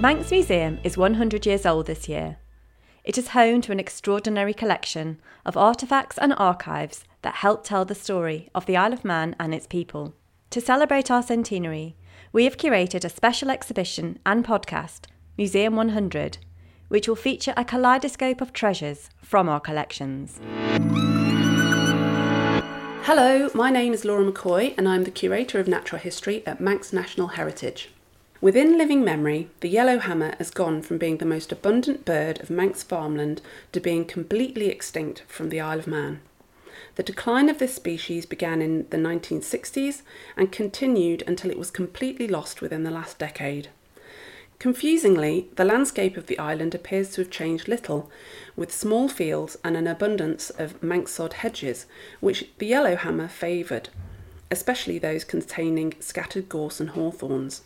Manx Museum is 100 years old this year. It is home to an extraordinary collection of artefacts and archives that help tell the story of the Isle of Man and its people. To celebrate our centenary, we have curated a special exhibition and podcast, Museum 100, which will feature a kaleidoscope of treasures from our collections. Hello, my name is Laura McCoy and I'm the Curator of Natural History at Manx National Heritage. Within living memory, the yellowhammer has gone from being the most abundant bird of Manx farmland to being completely extinct from the Isle of Man. The decline of this species began in the 1960s and continued until it was completely lost within the last decade. Confusingly, the landscape of the island appears to have changed little, with small fields and an abundance of Manx sod hedges, which the yellowhammer favoured, especially those containing scattered gorse and hawthorns.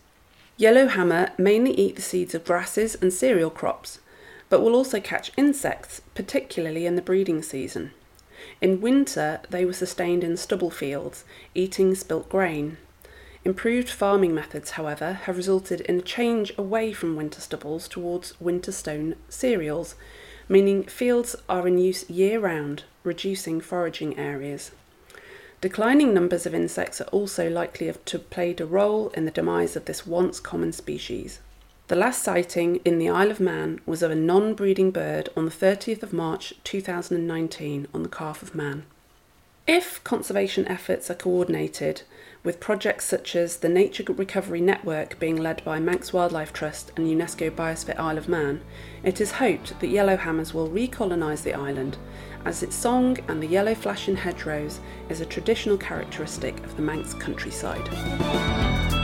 Yellowhammer mainly eat the seeds of grasses and cereal crops, but will also catch insects, particularly in the breeding season. In winter, they were sustained in stubble fields, eating spilt grain. Improved farming methods, however, have resulted in a change away from winter stubbles towards winter sown cereals, meaning fields are in use year round, reducing foraging areas. Declining numbers of insects are also likely to have played a role in the demise of this once common species. The last sighting in the Isle of Man was of a non breeding bird on the 30th of March 2019 on the Calf of Man. If conservation efforts are coordinated, with projects such as the Nature Recovery Network being led by Manx Wildlife Trust and UNESCO Biosphere Isle of Man, it is hoped that yellowhammers will recolonise the island, as its song and the yellow flash in hedgerows is a traditional characteristic of the Manx countryside.